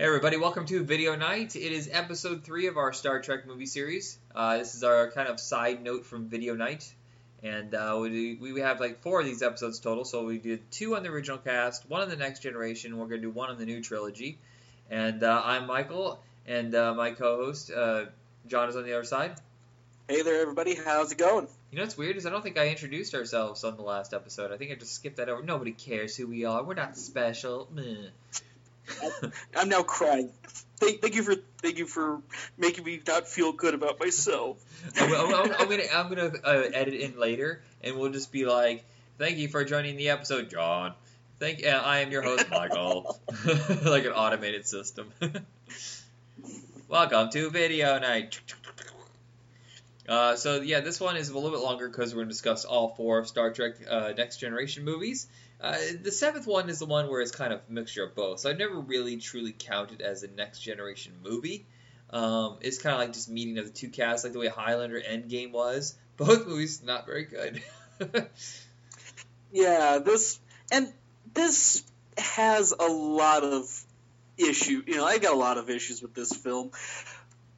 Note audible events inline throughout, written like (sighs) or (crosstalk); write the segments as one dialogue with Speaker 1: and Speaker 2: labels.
Speaker 1: Hey everybody, welcome to Video Night. It is episode three of our Star Trek movie series. Uh, this is our kind of side note from Video Night, and uh, we, we have like four of these episodes total. So we did two on the original cast, one on the Next Generation. We're going to do one on the new trilogy. And uh, I'm Michael, and uh, my co-host uh, John is on the other side.
Speaker 2: Hey there, everybody. How's it going?
Speaker 1: You know what's weird is I don't think I introduced ourselves on the last episode. I think I just skipped that over. Nobody cares who we are. We're not special. Meh. (laughs)
Speaker 2: I'm now crying. Thank, thank you for thank you for making me not feel good about myself.
Speaker 1: I'm, I'm- I'm- gonna I'm gonna uh, edit in later, and we'll just be like, "Thank you for joining the episode, John. Thank uh, I am your host, Michael." (laughs) like an automated system. (laughs) Welcome to Video Night. Uh, so yeah, this one is a little bit longer because we're gonna discuss all four Star Trek uh, Next Generation movies. Uh, the seventh one is the one where it's kind of a mixture of both. So I never really truly counted as a Next Generation movie. Um, it's kind of like just meeting of the two casts, like the way Highlander Endgame was. (laughs) Both movies not very good.
Speaker 2: Yeah, this and this has a lot of issue. You know, I got a lot of issues with this film,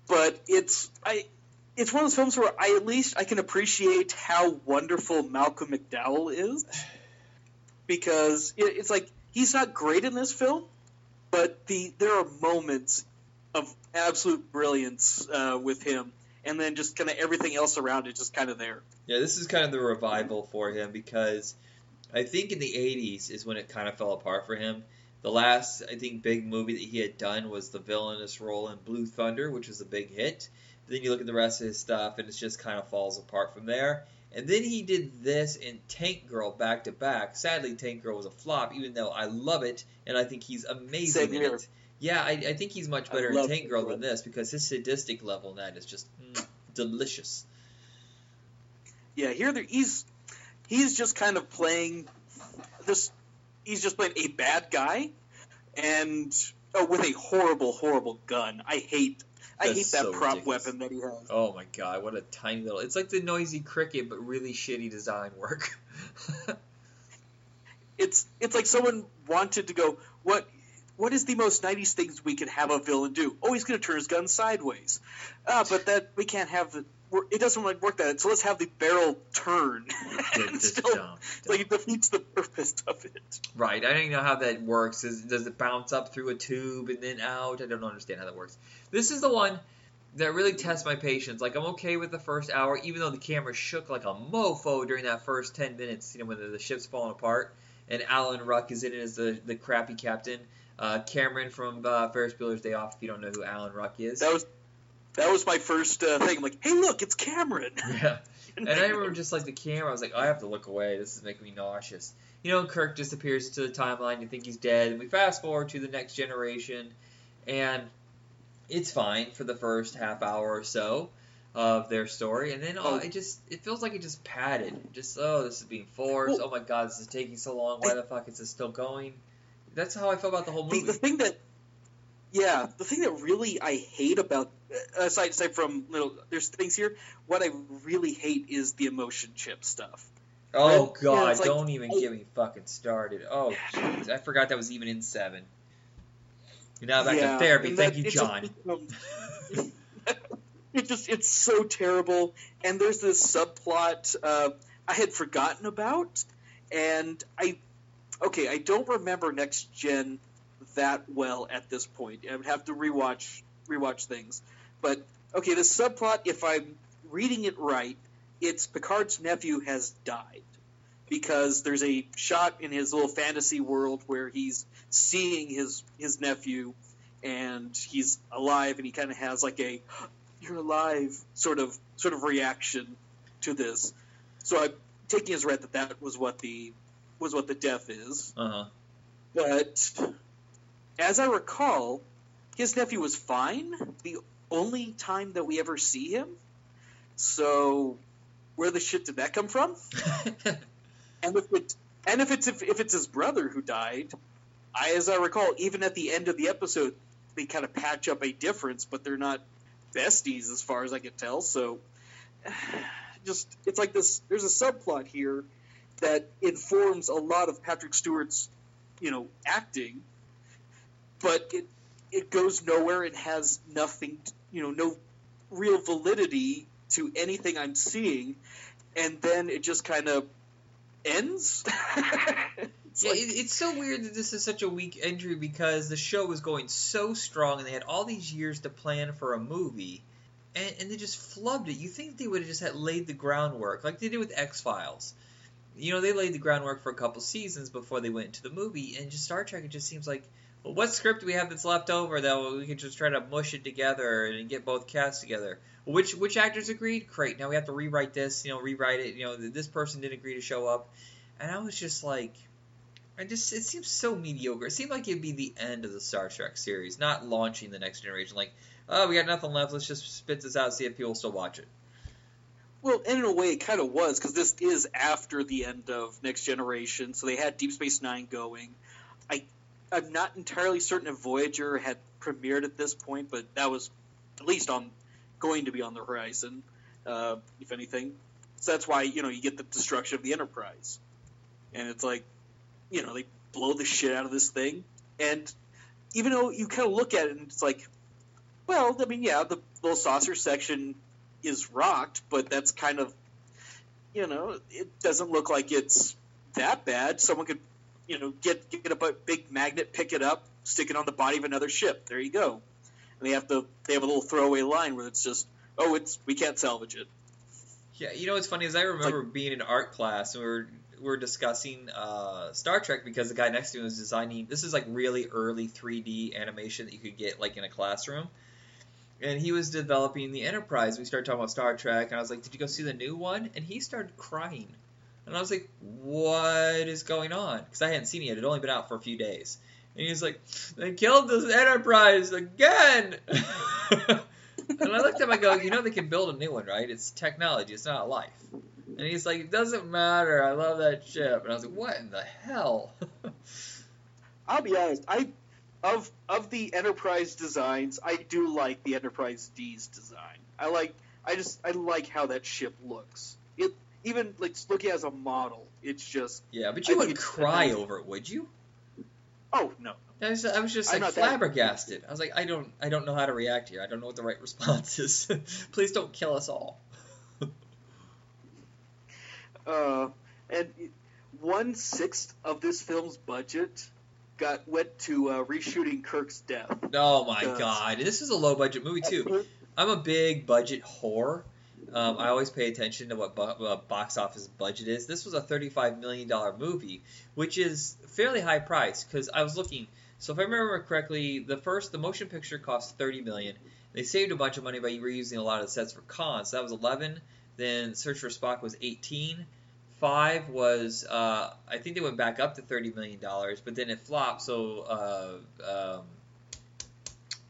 Speaker 2: but it's I. It's one of those films where I at least I can appreciate how wonderful Malcolm McDowell is, (laughs) because it's like he's not great in this film, but the there are moments of absolute brilliance uh, with him, and then just kind of everything else around it just kind of there.
Speaker 1: Yeah, this is kind of the revival for him because I think in the 80s is when it kind of fell apart for him. The last, I think, big movie that he had done was the villainous role in Blue Thunder, which was a big hit. But then you look at the rest of his stuff, and it just kind of falls apart from there. And then he did this in Tank Girl back to back. Sadly, Tank Girl was a flop, even though I love it, and I think he's amazing
Speaker 2: Same
Speaker 1: in
Speaker 2: here.
Speaker 1: it. Yeah, I, I think he's much better in Tank Girl. than this because his sadistic level in that is just mm, delicious.
Speaker 2: Yeah, here there, he's he's just kind of playing this. He's just playing a bad guy, and oh, with a horrible, horrible gun. I hate. I hate that
Speaker 1: so
Speaker 2: prop
Speaker 1: ridiculous.
Speaker 2: weapon that he has.
Speaker 1: Oh my god, what a tiny little. It's like the noisy cricket, but really shitty design work. (laughs)
Speaker 2: It's it's like someone wanted to go. What what is the most '90s things we could have a villain do? Oh, he's going to turn his gun sideways. Ah, but that we can't have the. It doesn't like work that. So let's have the barrel turn. (laughs) And still,
Speaker 1: dumb,
Speaker 2: like it defeats the purpose of it.
Speaker 1: right, I don't even know how that works. Is, does it bounce up through a tube and then out? I don't understand how that works. This is the one that really tests my patience. Like, I'm okay with the first hour, even though the camera shook like a mofo during that first 10 minutes, you know, when the, the ship's falling apart. And Alan Ruck is in it as the, the crappy captain. Uh, Cameron from uh, Ferris Bueller's Day Off, if you don't know who Alan Ruck is.
Speaker 2: That was that was my first uh, thing. I'm like, hey, look, it's Cameron. (laughs)
Speaker 1: Yeah. And I remember (laughs) just like the camera, I was like, I have to look away. This is making me nauseous. You know, Kirk disappears to the timeline. You think he's dead. And we fast forward to the next generation, and it's fine for the first half hour or so of their story. And then oh,
Speaker 2: Oh.
Speaker 1: it just it feels like it just padded. Just oh, this is being forced.
Speaker 2: Well-
Speaker 1: oh my god, this is taking so long. Why the fuck is this still going? That's how I felt about the whole
Speaker 2: The,
Speaker 1: movie.
Speaker 2: the thing that, yeah, the thing that really I hate about aside aside from little, there's things here. What I really hate is the emotion chip stuff.
Speaker 1: oh
Speaker 2: Yeah,
Speaker 1: god,
Speaker 2: like-
Speaker 1: don't even get me fucking started. Oh jeez, I forgot that was even in seven. Now back
Speaker 2: Yeah,
Speaker 1: to therapy. Thank
Speaker 2: that-
Speaker 1: you,
Speaker 2: just
Speaker 1: John. (laughs)
Speaker 2: it just it's so terrible. And there's this subplot uh, I had forgotten about, and I okay, I don't remember next gen that well at this point. I would have to rewatch rewatch things. But okay, the subplot, if I'm reading it right, it's Picard's nephew has died because there's a shot in his little fantasy world where he's seeing his his nephew and he's alive and he kind of has like a you're alive sort of sort of reaction to this. So I'm taking as read that that was what the was what the death is.
Speaker 1: Uh huh.
Speaker 2: But as I recall, his nephew was fine. The only time that we ever see him. So where the shit did that come from? (laughs) And if it and if it's if, if it's his brother who died, I as I recall, even at the end of the episode, they kind of patch up a difference, but they're not besties as far as I can tell. So (sighs) just it's like this. There's a subplot here that informs a lot of Patrick Stewart's, you know, acting, but it it goes nowhere and has nothing, you know, no real validity to anything I'm seeing, and then it just kind of ends. (laughs)
Speaker 1: It's, yeah, like, it, it's so weird that this is such a weak entry because the show was going so strong and they had all these years to plan for a movie, and, and they just flubbed it. You think they would have just had laid the groundwork like they did with X Files. You know, they laid the groundwork for a couple seasons before they went into the movie, and just Star Trek, it just seems like, well, what script do we have that's left over that we can just try to mush it together and get both casts together? Which which actors agreed? Great. Now we have to rewrite this. You know, rewrite it. You know, this person didn't agree to show up, and I was just like, I just it seems so mediocre. It seemed like it'd be the end of the Star Trek series, not launching the next generation. Like, oh, we got nothing left. Let's just spit this out, see if people still watch it.
Speaker 2: Well, in a way, it kind of was because this is after the end of Next Generation, so they had Deep Space Nine going. I I'm not entirely certain if Voyager had premiered at this point, but that was at least on going to be on the horizon, uh, if anything. So that's why you know you get the destruction of the Enterprise, and it's like you know, they blow the shit out of this thing. And even though you kind of look at it and it's like, well, I mean, yeah, the little saucer section is rocked, but that's kind of, you know, it doesn't look like it's that bad. Someone could, you know, get get a big magnet, pick it up, stick it on the body of another ship. There you go. And they have to they have a little throwaway line where it's just, oh, it's we can't salvage it.
Speaker 1: Yeah, you know what's funny is I remember like, being in art class and we were we're discussing uh, Star Trek because the guy next to me was designing. This is like really early 3D animation that you could get like in a classroom, and he was developing the Enterprise. We started talking about Star Trek, and I was like, "Did you go see the new one?" And he started crying, and I was like, "What is going on?" Because I hadn't seen it yet; it had only been out for a few days. And he's like, "They killed this Enterprise again." (laughs) and I looked at him, I go, "You know they can build a new one, right? It's technology. It's not life." And he's like, it doesn't matter. I love that ship. And I was like, what in the hell? (laughs)
Speaker 2: I'll be honest. I of of the Enterprise designs, I do like the Enterprise D's design. I like. I just I like how that ship looks. It even like looking as a model. It's just
Speaker 1: yeah, but you I wouldn't cry over it, would you?
Speaker 2: Oh no.
Speaker 1: I was, I was just like flabbergasted. That... I was like, I don't, I don't know how to react here. I don't know what the right (laughs) response is. (laughs) Please don't kill us all. (laughs)
Speaker 2: Uh, and one sixth of this film's budget got went to uh, reshooting Kirk's death.
Speaker 1: Oh my god, this is a low budget movie too. I'm a big budget whore. Um, I always pay attention to what bo- box office budget is. This was a $35 million movie, which is fairly high price because I was looking. So if I remember correctly, the first the motion picture cost 30 million. They saved a bunch of money by reusing a lot of the sets for cons. So that was 11. Then Search for Spock was 18. Five was uh, I think they went back up to 30 million dollars, but then it flopped. So uh, um,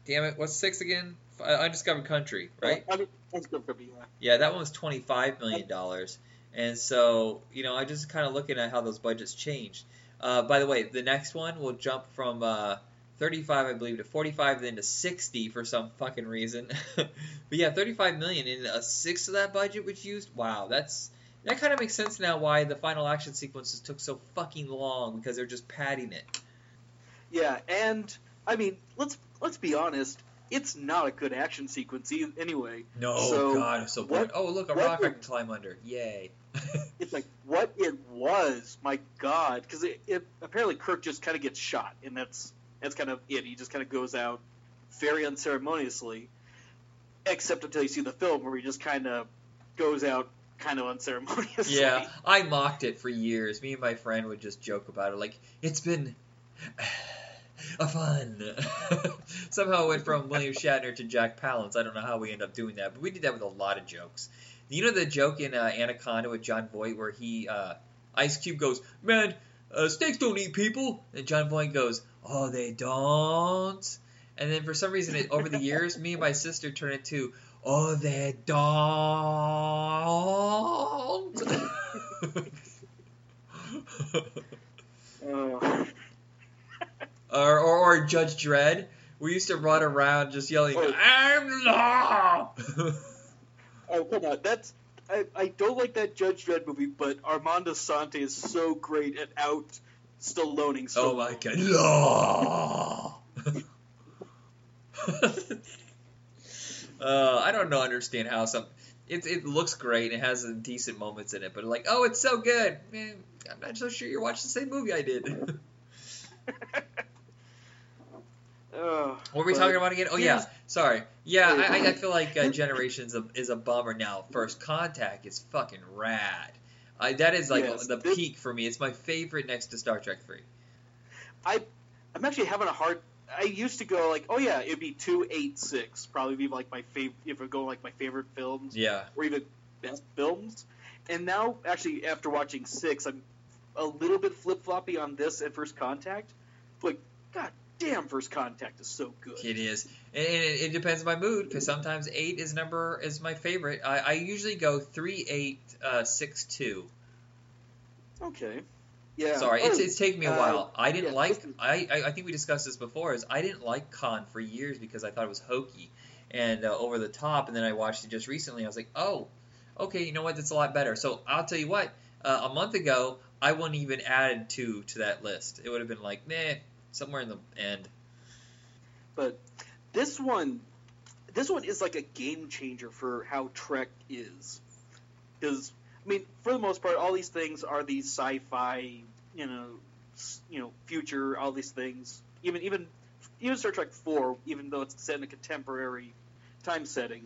Speaker 1: damn it, what's six again? Uh, Undiscovered Country, right? Undiscovered Country, yeah. Yeah, that one was 25 million dollars. And so, you know, I just kind of looking at how those budgets changed. Uh, by the way, the next one will jump from uh, 35, I believe, to 45, then to 60 for some fucking reason. (laughs) but yeah, 35 million in a sixth of that budget was used. Wow, that's that kind of makes sense now why the final action sequences took so fucking long because they're just padding it.
Speaker 2: Yeah, and I mean, let's let's be honest. It's not a good action sequence anyway.
Speaker 1: No, so God, it's so boring. Oh, look, a rock I can climb under. Yay. (laughs)
Speaker 2: it's like what it was. My God, because it, it apparently Kirk just kind of gets shot, and that's that's kind of it. He just kind of goes out very unceremoniously, except until you see the film where he just kind of goes out kind of unceremoniously.
Speaker 1: Yeah, (laughs) I mocked it for years. Me and my friend would just joke about it, like it's been (sighs) (sighs) a fun. (laughs) Somehow it went from William Shatner to Jack Palance. I don't know how we end up doing that, but we did that with a lot of jokes. You know the joke in uh, Anaconda with Jon Voight where he uh, Ice Cube goes, "Man, uh, snakes don't eat people," and Jon Voight goes, "Oh, they don't." And then for some reason, it, over the years, me and my sister turned it to, "Oh, they don't." (laughs) or, or, or Judge Dredd. We used to run around just yelling. "I'm law." (laughs)
Speaker 2: oh come on, that's I, I don't like that Judge Dredd movie, but Armand Assante is so great at out Stalloning.
Speaker 1: Oh my god, law. (laughs) uh, I don't know, understand how some. It, it looks great. It has some decent moments in it, but like, oh, it's so good. Man, I'm not so sure you're watching the same movie I did. (laughs)
Speaker 2: Uh,
Speaker 1: what were we talking about again? Oh yeah, sorry. Yeah. I, I- I feel like uh, (laughs) Generations of- is a bummer now. First Contact is fucking rad. I, that is like
Speaker 2: Yes,
Speaker 1: the peak for me. It's my favorite next to Star Trek Three.
Speaker 2: I'm actually having a hard. I used to go like, oh yeah, it'd be two eight six, probably be like my favorite. If I go like my favorite films
Speaker 1: Yeah,
Speaker 2: or even best films, and now actually after watching six, I'm a little bit flip floppy on this and First Contact. Like, god damn, First Contact is so good.
Speaker 1: it is, and it, it depends on my mood because sometimes eight is number is my favorite. I, I usually go three eight uh, six two.
Speaker 2: Okay. Yeah.
Speaker 1: Sorry, it's,
Speaker 2: Oh,
Speaker 1: it's taken me a
Speaker 2: uh,
Speaker 1: while. I didn't
Speaker 2: yeah,
Speaker 1: like. I, I I think we discussed this before. Is I didn't like Khan for years because I thought it was hokey and uh, over the top. And then I watched it just recently. I was like, oh, okay, you know what? That's a lot better. So I'll tell you what. Uh, a month ago, I wouldn't even added two to that list. It would have been like, meh, somewhere in the end.
Speaker 2: But this one, this one is like a game changer for how Trek is, because I mean, for the most part, all these things are these sci-fi, you know, you know, future, all these things. Even even even Star Trek Four, even though it's set in a contemporary time setting,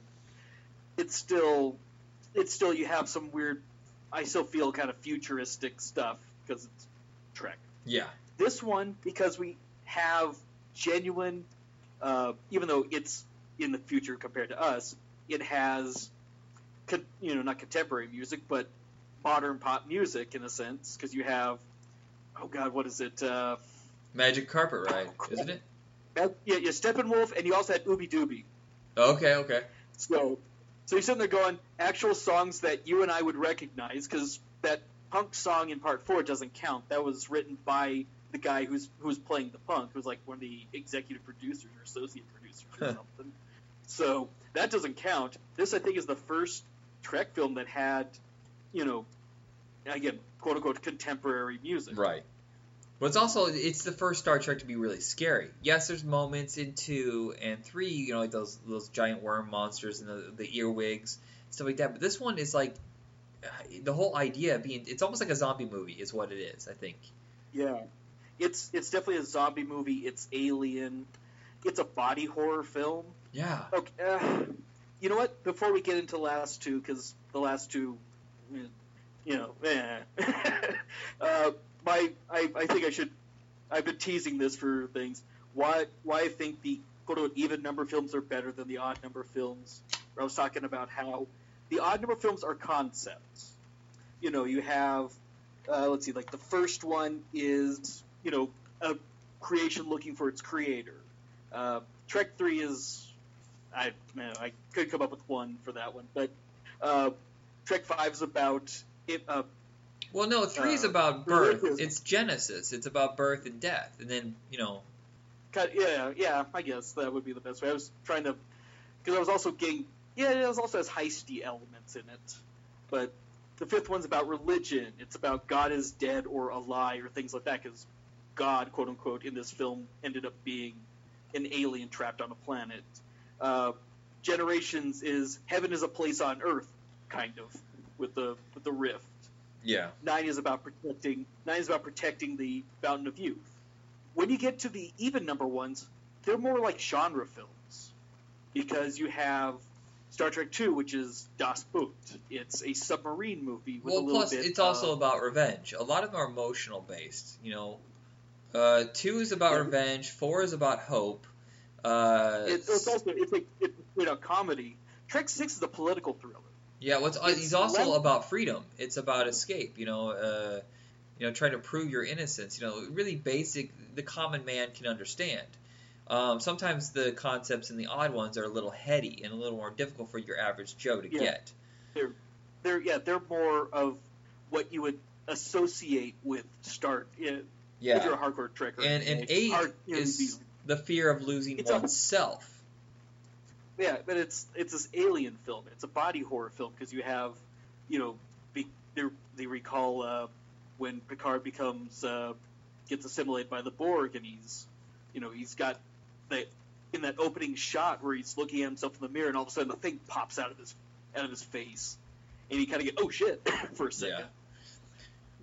Speaker 2: it's still it's still you have some weird. I still feel kind of futuristic stuff because it's Trek
Speaker 1: Yeah,
Speaker 2: this one because we have genuine uh, even though it's in the future compared to us it has you know not contemporary music but modern pop music in a sense because you have oh god what is it uh,
Speaker 1: Magic Carpet Ride,
Speaker 2: Oh,
Speaker 1: isn't it?
Speaker 2: yeah, yeah Steppenwolf and you also had Ooby Dooby
Speaker 1: Okay, okay.
Speaker 2: so so you're sitting there going actual songs that you and I would recognize because that punk song in part four doesn't count that was written by the guy who's who's playing the punk who's like one of the executive producers or associate producers or something so that doesn't count this I think is the first Trek film that had you know again quote unquote contemporary music
Speaker 1: Right. But it's also it's the first Star Trek to be really scary. Yes, there's moments in two and three, you know, like those those giant worm monsters and the, the earwigs stuff like that. But this one is like the whole idea being it's almost like a zombie movie is what it is. I think.
Speaker 2: Yeah, it's it's definitely a zombie movie. It's alien. It's a body horror film.
Speaker 1: Yeah.
Speaker 2: Okay, uh, you know what? Before we get into the last two, because the last two, you know, eh. (laughs) uh, my I, I think I should. I've been teasing this for things. Why why I think the quote unquote even number films are better than the odd number films. Where I was talking about how the odd number films are concepts. You know, you have uh, let's see, like the first one is you know a creation looking for its creator. Uh, Trek Three is I man, I could come up with one for that one, but uh, Trek Five is about it. Uh,
Speaker 1: Well, no, three is
Speaker 2: Uh,
Speaker 1: about birth.
Speaker 2: religious.
Speaker 1: It's Genesis. It's about birth and death, and then you know.
Speaker 2: yeah, yeah, I guess that would be the best way. I was trying to because I was also getting yeah, it also has heisty elements in it, but the fifth one's about religion. It's about God is dead or a lie or things like that because God, quote unquote, in this film ended up being an alien trapped on a planet. Uh, Generations is heaven is a place on earth, kind of, with the with the rift.
Speaker 1: Yeah.
Speaker 2: Nine is about protecting. Nine is about protecting the Fountain of Youth. When you get to the even number ones, they're more like genre films, because you have Star Trek Two, which is Das Boot. It's a submarine movie with a
Speaker 1: Well, plus it's also about revenge. A lot of them are emotional based. You know, uh, two is about
Speaker 2: Yeah.
Speaker 1: revenge. Four is about hope. Uh,
Speaker 2: It's, it's also it's a it's you know comedy. Trek Six is a political thriller.
Speaker 1: yeah, what's
Speaker 2: it's
Speaker 1: he's also
Speaker 2: less-
Speaker 1: about freedom. It's about escape. You know, uh, you know, trying to prove your innocence. You know, really basic. The common man can understand. Um, sometimes the concepts in the odd ones are a little heady and a little more difficult for your average Joe to
Speaker 2: Yeah.
Speaker 1: get.
Speaker 2: They're yeah they're more of what you would associate with Start. If
Speaker 1: Yeah,
Speaker 2: you're a hardcore Trekker.
Speaker 1: and and eight
Speaker 2: hard- you know,
Speaker 1: is
Speaker 2: these-
Speaker 1: the fear of losing
Speaker 2: It's a-
Speaker 1: oneself.
Speaker 2: Yeah, but it's it's this alien film. It's a body horror film because you have, you know, be, they, they recall uh, when Picard becomes uh, gets assimilated by the Borg, and he's, you know, he's got the in that opening shot where he's looking at himself in the mirror, and all of a sudden the thing pops out of his out of his face, and he kind of get oh shit (laughs) for a second.
Speaker 1: Yeah.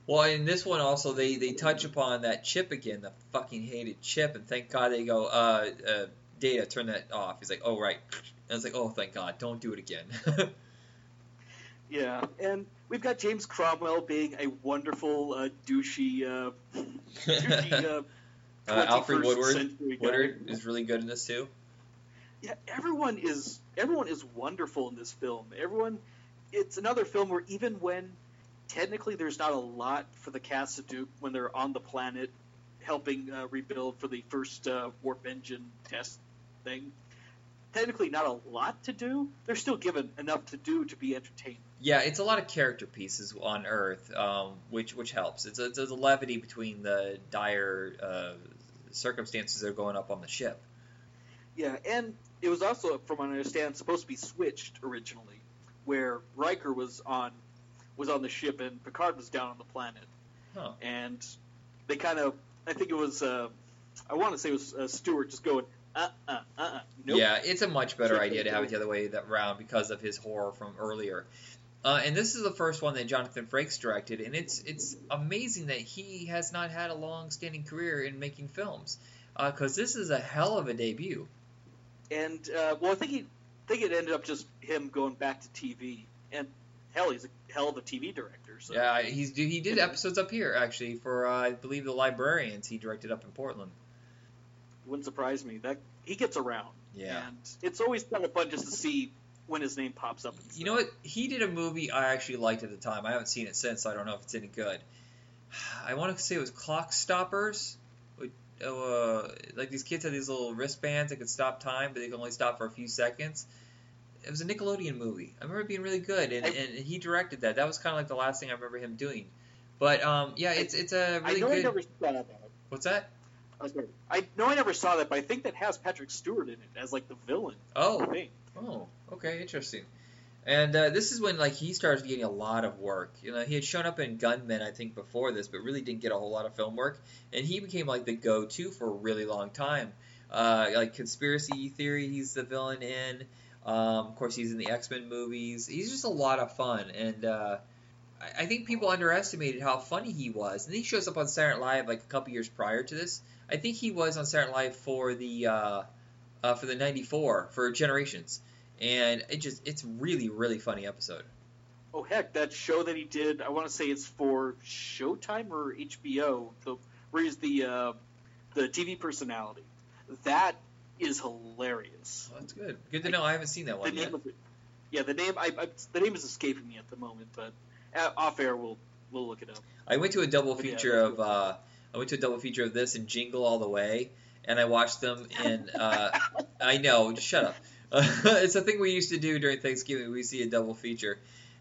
Speaker 1: Well, in this one also they they touch upon that chip again, the fucking hated chip, and thank God they go, uh, uh Data, turn that off. He's like, oh right. And I was like, oh thank God, don't do it again. (laughs)
Speaker 2: Yeah, and we've got James Cromwell being a wonderful uh, douchey, uh, (laughs) douchey uh,
Speaker 1: Alfre
Speaker 2: 21st Woodard.
Speaker 1: Woodard is really good in this too.
Speaker 2: Yeah, everyone is everyone is wonderful in this film. Everyone, it's another film where even when technically there's not a lot for the cast to do when they're on the planet helping uh, rebuild for the first uh, warp engine test thing. Technically, not a lot to do. They're still given enough to do to be entertaining.
Speaker 1: Yeah, it's a lot of character pieces on Earth, um, which which helps. It's a, it's a levity between the dire uh, circumstances that are going up on the ship.
Speaker 2: Yeah, and it was also, from what I understand, supposed to be switched originally, where Riker was on was on the ship and Picard was down on the planet,
Speaker 1: Huh.
Speaker 2: and they kind of, I think it was, uh, I want to say it was uh, Stewart just going, uh, uh, uh, uh, nope.
Speaker 1: Yeah, it's a much better idea to have it the other way that round because of his horror from earlier. Uh, and this is the first one that Jonathan Frakes directed, and it's it's amazing that he has not had a long-standing career in making films, because this is a hell of a debut.
Speaker 2: And uh, well, I think he, I think it ended up just him going back to TV, and hell, he's a hell of a TV director. So
Speaker 1: Yeah, he's he did episodes up here actually for uh, I believe the Librarians. He directed up in Portland.
Speaker 2: wouldn't surprise me. That he gets around,
Speaker 1: Yeah.
Speaker 2: and it's always kind of fun just to see when his name pops up.
Speaker 1: You know what? He did a movie I actually liked at the time. I haven't seen it since, so I don't know if it's any good. (sighs) I want to say it was Clockstoppers. Uh, like these kids had these little wristbands that could stop time, but they could only stop for a few seconds. It was a Nickelodeon movie. I remember it being really good, and,
Speaker 2: I-
Speaker 1: and he directed that. That was kind of like the last thing I remember him doing. But um, yeah, it's it's a
Speaker 2: I
Speaker 1: really
Speaker 2: know I
Speaker 1: good.
Speaker 2: never saw that.
Speaker 1: What's that?
Speaker 2: I'm. I know I never saw that, but I think that has Patrick Stewart in it as like the villain.
Speaker 1: Oh. Oh, okay, interesting. And uh, this is when like he starts getting a lot of work. You know, he had shown up in Gunmen, I think, before this, but really didn't get a whole lot of film work. And he became like the go-to for a really long time. Uh, like conspiracy theory, he's the villain in. Um, of course, he's in the X-Men movies. He's just a lot of fun, and uh, I, I think people underestimated how funny he was. And he shows up on Saturday Night Live like a couple years prior to this. I think he was on Saturday Night Live for the uh, for the '94 for Generations and it just it's really really funny episode.
Speaker 2: Oh heck, that show that he did. I want to say it's for Showtime or HBO. The where he's the uh, the TV personality. That is hilarious.
Speaker 1: Oh, that's good. Good to know. I haven't seen that one yet.
Speaker 2: it. Yeah, the name. I, I the name is escaping me at the moment, but uh, off air we'll we'll look it up.
Speaker 1: I went to a double
Speaker 2: But yeah,
Speaker 1: feature of uh, I went to a double feature of this and Jingle All the Way, and I watched them. And uh, I know, just shut up. (laughs) it's a thing we used to do during Thanksgiving. We see a double feature,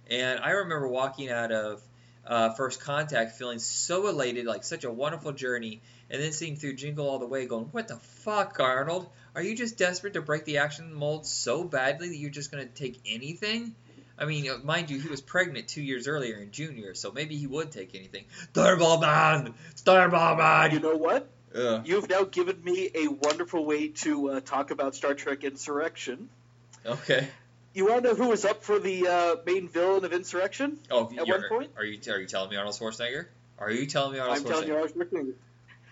Speaker 1: and I remember walking out of uh, First Contact feeling so elated, like such a wonderful journey, and then seeing through Jingle All the Way, going, "What the fuck, Arnold? Are you just desperate to break the action mold so badly that you're just going to take anything?" I mean, uh, mind you, he was pregnant two years earlier in Junior, so maybe he would take anything. Starball man, Starball man.
Speaker 2: You know what?
Speaker 1: Ugh.
Speaker 2: You've now given me a wonderful way to uh, talk about Star Trek Insurrection.
Speaker 1: Okay.
Speaker 2: You want to know who was up for the uh, main villain of Insurrection?
Speaker 1: Oh,
Speaker 2: At one point?
Speaker 1: are you are you telling me Arnold Schwarzenegger? Are you telling me Arnold Schwarzenegger?
Speaker 2: I'm
Speaker 1: Schwarzenegger?
Speaker 2: telling you, Arnold Schwarzenegger.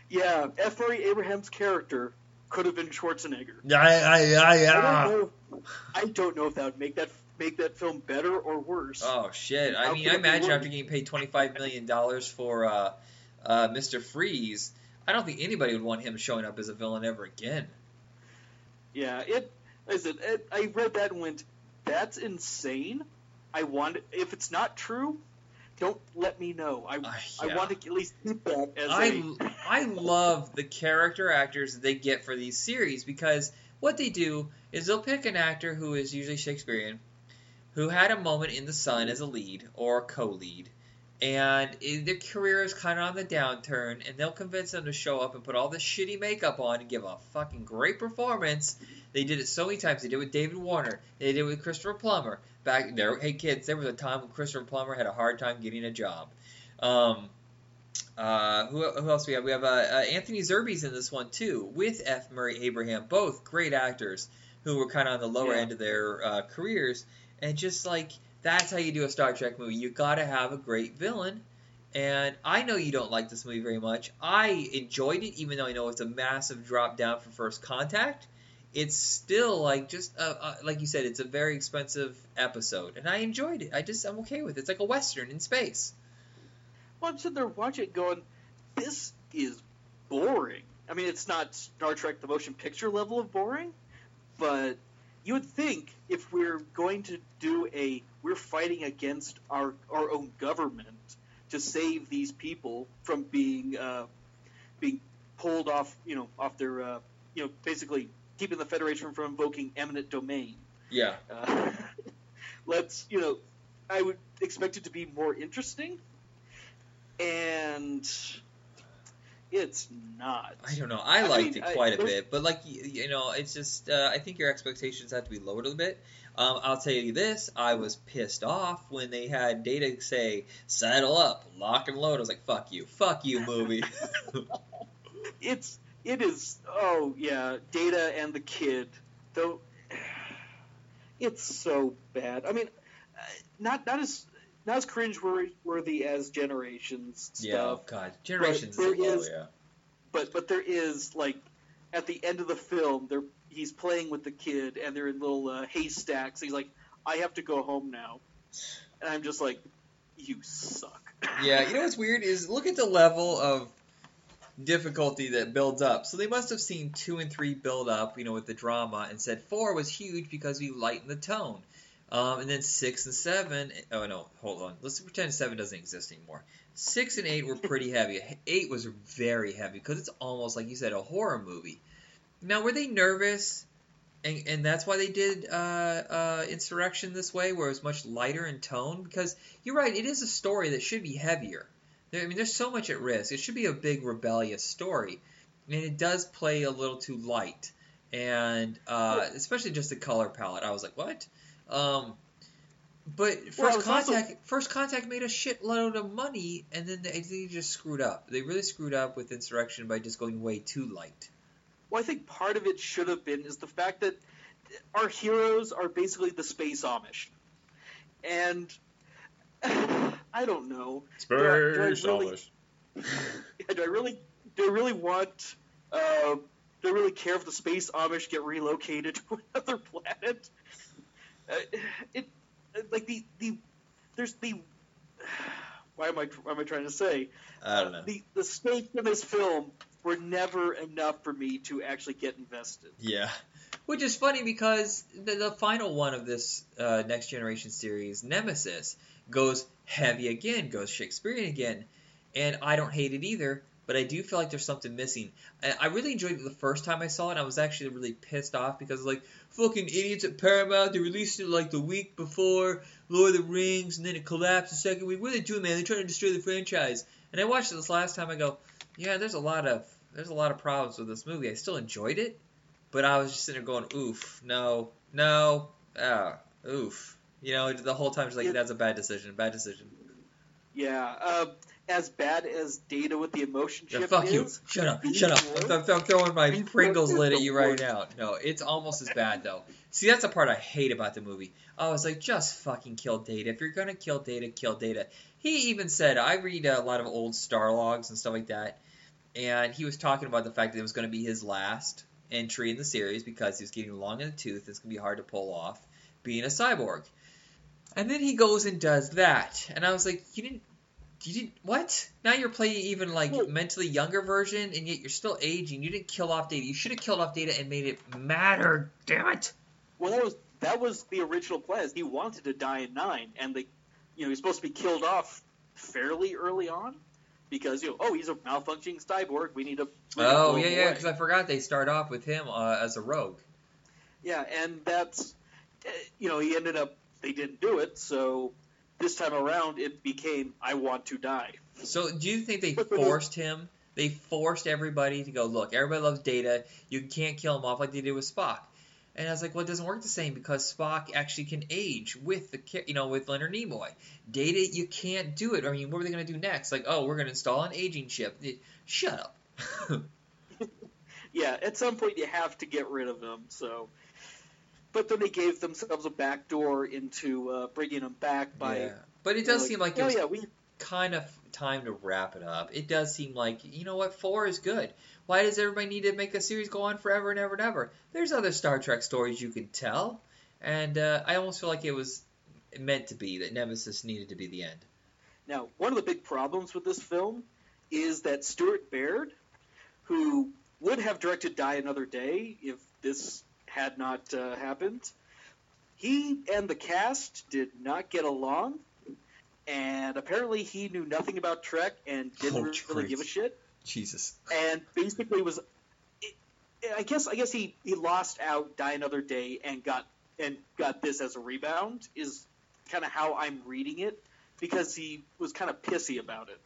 Speaker 2: Yeah, F. Murray Abraham's character could have been Schwarzenegger.
Speaker 1: I, I, I,
Speaker 2: I don't know. I don't know if that would make that make that film better or worse.
Speaker 1: Oh shit! I
Speaker 2: How
Speaker 1: mean, I imagine after getting paid twenty five million dollars for uh, uh, Mr. Freeze, I don't think anybody would want him showing up as a villain ever again.
Speaker 2: Yeah, it. Listen, it, I read that and went, "That's insane." I want if it's not true, don't let me know. I
Speaker 1: Uh,
Speaker 2: I want to at least keep that as
Speaker 1: I,
Speaker 2: a.
Speaker 1: I love the character actors that they get for these series because what they do is they'll pick an actor who is usually Shakespearean, who had a moment in The Sun as a lead or a co-lead, and their career is kind of on the downturn, and they'll convince them to show up and put all this shitty makeup on and give a fucking great performance. They did it so many times. They did it with David Warner. They did it with Christopher Plummer. Back there, hey kids, there was a time when Christopher Plummer had a hard time getting a job. Um, Uh, who, who else we have? We have uh, uh, Anthony Zerbe's in this one too, with F. Murray Abraham, both great actors who were kind of on the lower
Speaker 2: Yeah.
Speaker 1: end of their uh, careers, and just like that's how you do a Star Trek movie. You got to have a great villain. And I know you don't like this movie very much. I enjoyed it, even though I know it's a massive drop down from First Contact. It's still like just uh, uh, like you said, it's a very expensive episode, and I enjoyed it. I just I'm okay with it. It's like a western in space.
Speaker 2: Well, I'm sitting there watching it going, this is boring. I mean, it's not Star Trek the motion picture level of boring, but you would think if we're going to do a we're fighting against our our own government to save these people from being uh, being pulled off, you know, off their, uh, you know, basically keeping the Federation from invoking eminent domain.
Speaker 1: Yeah.
Speaker 2: Uh, (laughs) let's, you know, I would expect it to be more interesting, and it's not.
Speaker 1: I don't know. I
Speaker 2: I
Speaker 1: liked
Speaker 2: mean,
Speaker 1: it quite a bit, but like you, you know, it's just uh, I think your expectations have to be lowered a little bit. Um, I'll tell you this: I was pissed off when they had Data say "Saddle up, lock and load." I was like, "Fuck you, fuck you, movie." (laughs)
Speaker 2: It's it is. Oh yeah, Data and the kid. Though (sighs) it's so bad. I mean, uh, not not as not as cringe-worthy as Generations
Speaker 1: yeah, oh. God, Generations
Speaker 2: there
Speaker 1: is low,
Speaker 2: is-
Speaker 1: yeah.
Speaker 2: but but there is like at the end of the film there he's playing with the kid and they're in little uh, haystacks he's like i have to go home now and i'm just like you suck (laughs)
Speaker 1: Yeah, you know what's weird is look at the level of difficulty that builds up. So they must have seen two and three build up, you know, with the drama, and said four was huge because we lightened the tone. Um, and then six and seven, oh no, hold on. Let's pretend seven doesn't exist anymore. Six and eight were pretty (laughs) heavy. Eight was very heavy because it's almost like you said a horror movie. Now, were they nervous? And, and that's why they did uh, uh, Insurrection this way, where it's much lighter in tone. Because you're right, it is a story that should be heavier. There, I mean, there's so much at risk. It should be a big rebellious story, and it does play a little too light. And uh, especially just the color palette, I was like, what? Um, but
Speaker 2: Well,
Speaker 1: first
Speaker 2: also-
Speaker 1: contact, first contact made a shitload of money, and then they, they just screwed up. They really screwed up with Insurrection by just going way too light.
Speaker 2: Well i think part of it should have been is the fact that our heroes are basically the space amish and (sighs) i don't know do I- do I really- (laughs) do I really do I really want uh, do I really care if the space Amish get relocated (laughs) to another planet? Uh, it like the the there's the (sighs) why am I what am I trying to say?
Speaker 1: I don't know.
Speaker 2: The the stakes in this film were never enough for me to actually get invested.
Speaker 1: Yeah. Which is funny because the, the final one of this uh, Next Generation series, Nemesis, goes heavy again, goes Shakespearean again. And I don't hate it either, but I do feel like there's something missing. I, I really enjoyed it the first time I saw it, and I was actually really pissed off because, like, fucking idiots at Paramount, they released it like the week before Lord of the Rings, and then it collapsed the second week. What are they doing, man? They're trying to destroy the franchise. And I watched it this last time, I go, yeah, there's a lot of there's a lot of problems with this movie. I still enjoyed it, but I was just sitting there going, oof, no, no, ah, oof. You know, the whole time just like
Speaker 2: Yeah.
Speaker 1: that's a bad decision, bad decision.
Speaker 2: Yeah, uh, as bad as Data with the emotion chip.
Speaker 1: Yeah, fuck
Speaker 2: is,
Speaker 1: you. Shut up. Shut up. I'm, I'm throwing my
Speaker 2: Beast
Speaker 1: Pringles lid at you right now. No, it's almost as bad though. See, that's the part I hate about the movie. I was like, just fucking kill Data. If you're gonna kill Data, kill Data. He even said, I read a lot of old Starlogs and stuff like that, and he was talking about the fact that it was gonna be his last entry in the series because he was getting long in the tooth. It's gonna be hard to pull off being a cyborg. And then he goes and does that, and I was like, you didn't you didn't what? Now you're playing even like
Speaker 2: Well-
Speaker 1: mentally younger version, and yet you're still aging. You didn't kill off Data. You should have killed off Data and made it matter. Damn it!
Speaker 2: Well, that was that was the original plan. He wanted to die in nine, and they, you know, he's supposed to be killed off fairly early on because you know, oh, he's a malfunctioning cyborg. We need to. we need to
Speaker 1: Oh yeah, yeah. Because I forgot they start off with him uh, as a rogue.
Speaker 2: Yeah, and that's, uh, you know, he ended up. They didn't do it, so this time around it became I want to die.
Speaker 1: So do you think they
Speaker 2: But for the-
Speaker 1: forced him? They forced everybody to go. Look, everybody loves Data. You can't kill him off like they did with Spock. And I was like, well, it doesn't work the same because Spock actually can age with the, you know, with Leonard Nimoy. Data, you can't do it. I mean, what are they going to do next? Like, oh, we're going to install an aging chip. Shut up. (laughs) (laughs)
Speaker 2: Yeah, at some point you have to get rid of him. So, but then they gave themselves a backdoor into uh, bringing him back by.
Speaker 1: yeah. But it does
Speaker 2: like,
Speaker 1: seem like it
Speaker 2: oh
Speaker 1: was
Speaker 2: yeah, we
Speaker 1: kind of time to wrap it up. It does seem like, you know what, four is good. Why does everybody need to make a series go on forever and ever and ever? There's other Star Trek stories you can tell. And uh, I almost feel like it was meant to be, that Nemesis needed to be the end.
Speaker 2: Now, one of the big problems with this film is that Stuart Baird, who would have directed Die Another Day if this had not uh, happened, he and the cast did not get along, and apparently he knew nothing about Trek and didn't
Speaker 1: Oh,
Speaker 2: really
Speaker 1: Christ.
Speaker 2: give a shit,
Speaker 1: Jesus.
Speaker 2: and basically was. I guess I guess he, he lost out Die Another Day and got and got this as a rebound is kind of how I'm reading it because he was kind of pissy about it.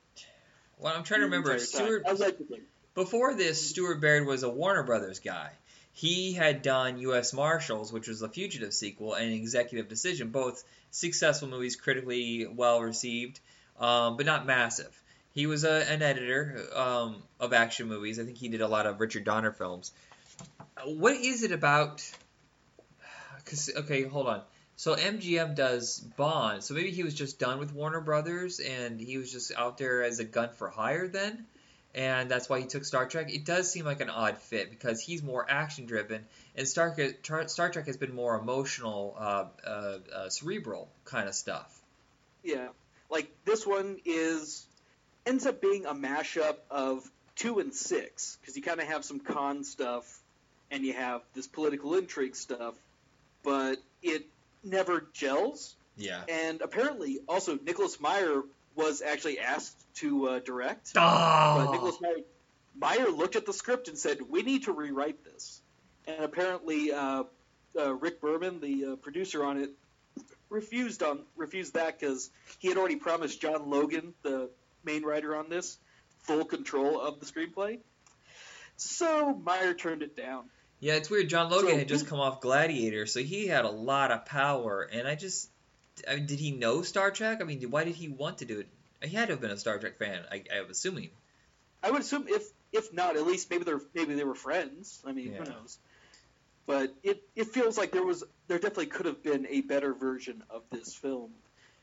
Speaker 1: Well, I'm trying to remember.
Speaker 2: entire.
Speaker 1: Stuart,
Speaker 2: Allegedly.
Speaker 1: before this, Stuart Baird was a Warner Brothers guy. He had done U.S. Marshals, which was the Fugitive sequel, and Executive Decision, both successful movies, critically well received, um, but not massive. He was a, an editor um, of action movies. I think he did a lot of Richard Donner films. What is it about? Cause, okay, hold on. So MGM does Bond. So maybe he was just done with Warner Brothers, and he was just out there as a gun for hire then and that's why he took Star Trek. It does seem like an odd fit because he's more action driven, and Star Trek, Star Trek has been more emotional, uh, uh, uh, cerebral kind of stuff.
Speaker 2: Yeah, like this one is ends up being a mashup of two and six because you kind of have some Khan stuff and you have this political intrigue stuff, but it never gels.
Speaker 1: Yeah.
Speaker 2: And apparently, also Nicholas Meyer was actually asked to uh, direct, but
Speaker 1: Oh.
Speaker 2: Nicholas Meyer, Meyer looked at the script and said, "We need to rewrite this." And apparently, uh, uh, Rick Berman, the uh, producer on it, refused on refused that because he had already promised John Logan, the main writer on this, full control of the screenplay. So Meyer turned it down.
Speaker 1: Yeah, it's weird. John Logan
Speaker 2: So-
Speaker 1: had just come off Gladiator, so he had a lot of power, and I just, I mean, did he know Star Trek? I mean, why did he want to do it? He had to have been a Star Trek fan. I, I'm assuming.
Speaker 2: I would assume if if not, at least maybe they're maybe they were friends. I mean,
Speaker 1: Yeah.
Speaker 2: who knows? But it it feels like there was there definitely could have been a better version of this film.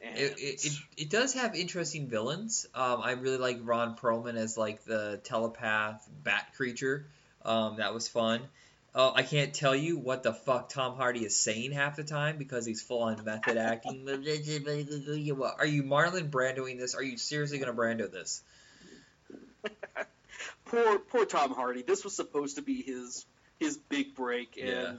Speaker 2: And
Speaker 1: It, it, it, it does have interesting villains. Um, I really like Ron Perlman as like the telepath bat creature. Um, that was fun. Uh, I can't tell you what the fuck Tom Hardy is saying half the time because he's full on method acting. (laughs) Are you Marlon Brandoing this? Are you seriously gonna Brando this? (laughs)
Speaker 2: poor poor Tom Hardy. This was supposed to be his his big break, and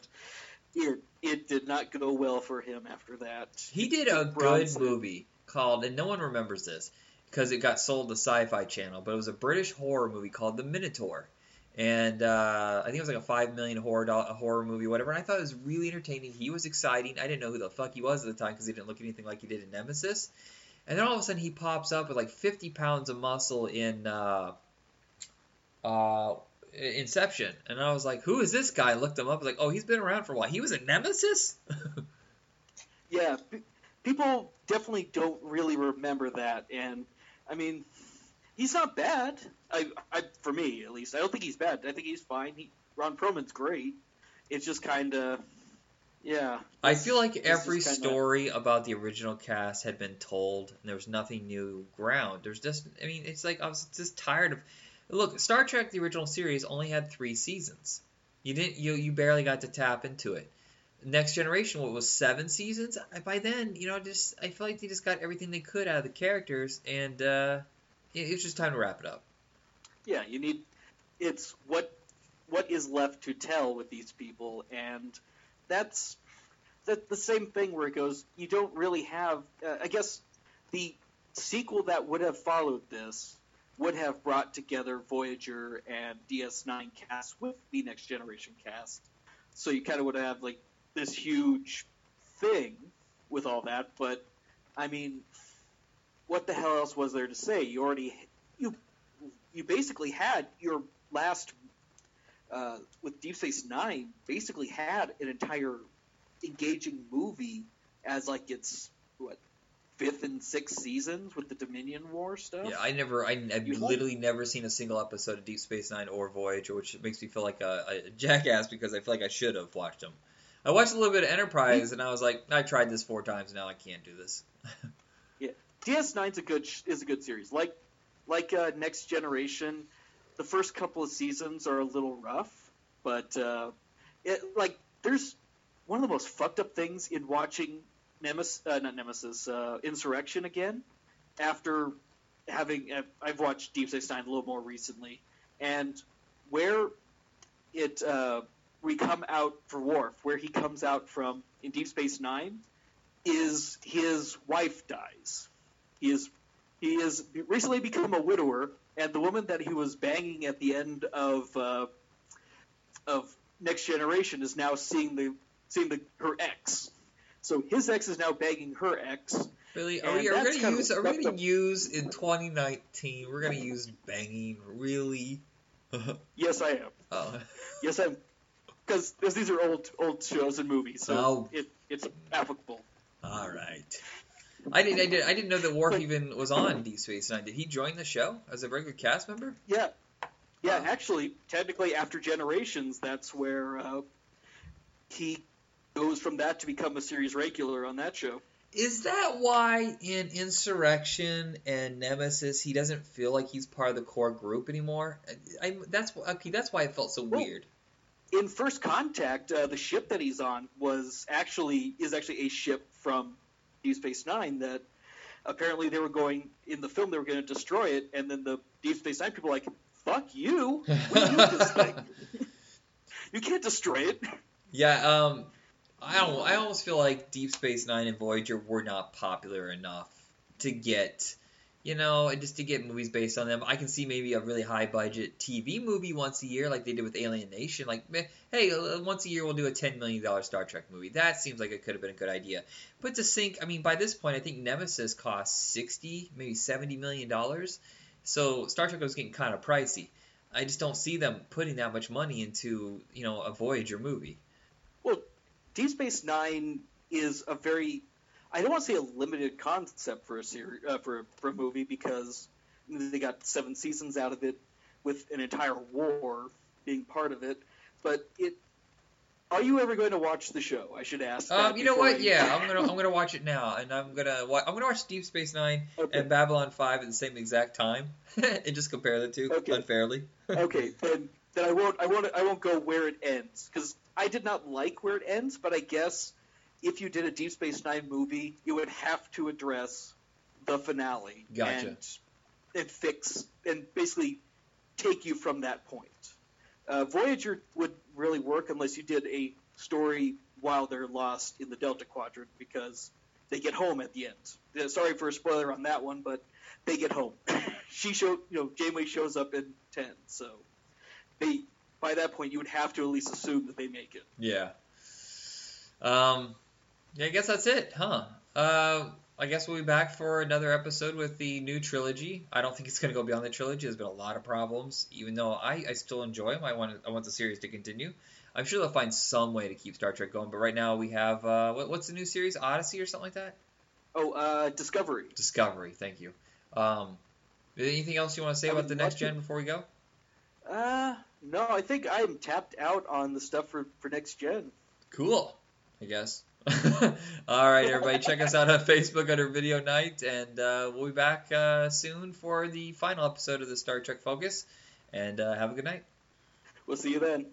Speaker 2: it it did not go well for him after that.
Speaker 1: He did a good movie called, and no one remembers this because it got sold to Sci-Fi Channel, but it was a British horror movie called The Minotaur, and uh, I think it was like a five million horror do- horror movie, whatever. And I thought it was really entertaining. He was exciting. I didn't know who the fuck he was at the time because he didn't look anything like he did in Nemesis. And then all of a sudden he pops up with like 50 pounds of muscle in uh, uh, Inception, and I was like, "Who is this guy?" I looked him up. I was like, "Oh, he's been around for a while. He was in Nemesis." (laughs)
Speaker 2: Yeah, people definitely don't really remember that, and I mean, he's not bad. I, I for me at least, I don't think he's bad. I think he's fine. He, Ron Perlman's great. It's just kind of, yeah.
Speaker 1: I feel like every
Speaker 2: kinda-
Speaker 1: story about the original cast had been told, and there was nothing new ground. There's just, I mean, it's like I was just tired of. Look, Star Trek: The Original Series only had three seasons. You didn't, you you barely got to tap into it. Next Generation, what was seven seasons? By then, you know, just I feel like they just got everything they could out of the characters, and uh, it, it's just time to wrap it up.
Speaker 2: Yeah, you need. It's what what is left to tell with these people, and that's that the same thing where it goes. You don't really have. Uh, I guess the sequel that would have followed this would have brought together Voyager and DS9 cast with the Next Generation cast. So you kind of would have like this huge thing with all that, but I mean, what the hell else was there to say? You already you basically had your last uh, with Deep Space Nine basically had an entire engaging movie as like its what fifth and sixth seasons with the Dominion War stuff.
Speaker 1: Yeah, I never, I,
Speaker 2: like-
Speaker 1: literally never seen a single episode of Deep Space Nine or Voyager, which makes me feel like a, a jackass because I feel like I should have watched them. I watched a little bit of Enterprise and I was like, I tried this four times now, I can't do this. (laughs)
Speaker 2: Yeah, DS9's a good sh- is a good series. Like like uh, Next Generation, the first couple of seasons are a little rough, but uh, it, like there's one of the most fucked up things in watching Nemesis, uh, not Nemesis, uh, Insurrection again. After having, I've- I've watched Deep Space Nine a little more recently, and where it uh, we come out for Worf, where he comes out from in Deep Space Nine, is his wife dies. He is he has recently become a widower, and the woman that he was banging at the end of uh, of Next Generation is now seeing the seeing the her ex. So his ex is now banging her ex.
Speaker 1: Really? Are we, are we gonna use? Are we gonna
Speaker 2: up.
Speaker 1: use in 2019? We're gonna use banging? Really? (laughs)
Speaker 2: Yes, I am.
Speaker 1: oh.
Speaker 2: Yes, I'm. Because these are old old shows and movies, so
Speaker 1: Oh.
Speaker 2: it, it's applicable.
Speaker 1: All right. I didn't. I did. I didn't know that Worf even was on Deep Space Nine. Did he join the show as a regular cast member?
Speaker 2: Yeah, yeah.
Speaker 1: Wow.
Speaker 2: Actually, technically, after Generations, that's where uh, he goes from that to become a series regular on that show.
Speaker 1: Is that why in Insurrection and Nemesis he doesn't feel like he's part of the core group anymore? I, I that's okay. That's why it felt so
Speaker 2: Well,
Speaker 1: weird.
Speaker 2: in First Contact, uh, the ship that he's on was actually is actually a ship from Deep Space Nine that apparently they were going in the film they were going to destroy it, and then the Deep Space Nine people were like, "Fuck you! We use this thing. you can't destroy it."
Speaker 1: Yeah. Um. I don't. I almost feel like Deep Space Nine and Voyager were not popular enough to get. You know, just to get movies based on them. I can see maybe a really high budget TV movie once a year, like they did with Alien Nation. Like, hey, uh, once a year we'll do a ten million dollar Star Trek movie. That seems like it could have been a good idea. But to sink, I mean, by this point, I think Nemesis cost sixty, maybe seventy million dollars. So Star Trek was getting kind of pricey. I just don't see them putting that much money into, you know, a Voyager movie.
Speaker 2: Well, Deep Space Nine is a very I don't want to say a limited concept for a series uh, for a, for a movie because they got seven seasons out of it with an entire war being part of it. But it are you ever going to watch the show? I should ask.
Speaker 1: Um, you know what?
Speaker 2: I-
Speaker 1: Yeah, (laughs) I'm gonna I'm gonna watch it now, and I'm gonna wa- I'm gonna watch Deep Space Nine
Speaker 2: Okay.
Speaker 1: and Babylon Five at the same exact time, (laughs) and just compare the two
Speaker 2: Okay.
Speaker 1: unfairly. (laughs)
Speaker 2: okay, then then I won't I won't I won't go where it ends because I did not like where it ends, but I guess if you did a Deep Space Nine movie, you would have to address the finale
Speaker 1: Gotcha.
Speaker 2: and and fix and basically take you from that point. Uh, Voyager would really work unless you did a story while they're lost in the Delta Quadrant because they get home at the end. Yeah, sorry for a spoiler on that one, but they get home. (coughs) she show you know Janeway shows up in ten, so they by that point you would have to at least assume that they make it.
Speaker 1: Yeah. Um, yeah, I guess that's it, huh? Uh, I guess we'll be back for another episode with the new trilogy. I don't think it's gonna go beyond the trilogy. There's been a lot of problems, even though I, I still enjoy them. I want I want the series to continue. I'm sure they'll find some way to keep Star Trek going. But right now we have uh, what, what's the new series? Odyssey or something like that?
Speaker 2: Oh, uh, Discovery.
Speaker 1: Discovery. Thank you. Um, anything else you want to say
Speaker 2: I
Speaker 1: about the next
Speaker 2: to-
Speaker 1: gen before we go?
Speaker 2: Uh, no, I think I'm tapped out on the stuff for, for next gen.
Speaker 1: Cool. I guess. (laughs) All right, everybody, check us out on Facebook under Video Night, and uh, we'll be back uh, soon for the final episode of the Star Trek Focus. And uh, have a good night.
Speaker 2: We'll see you then.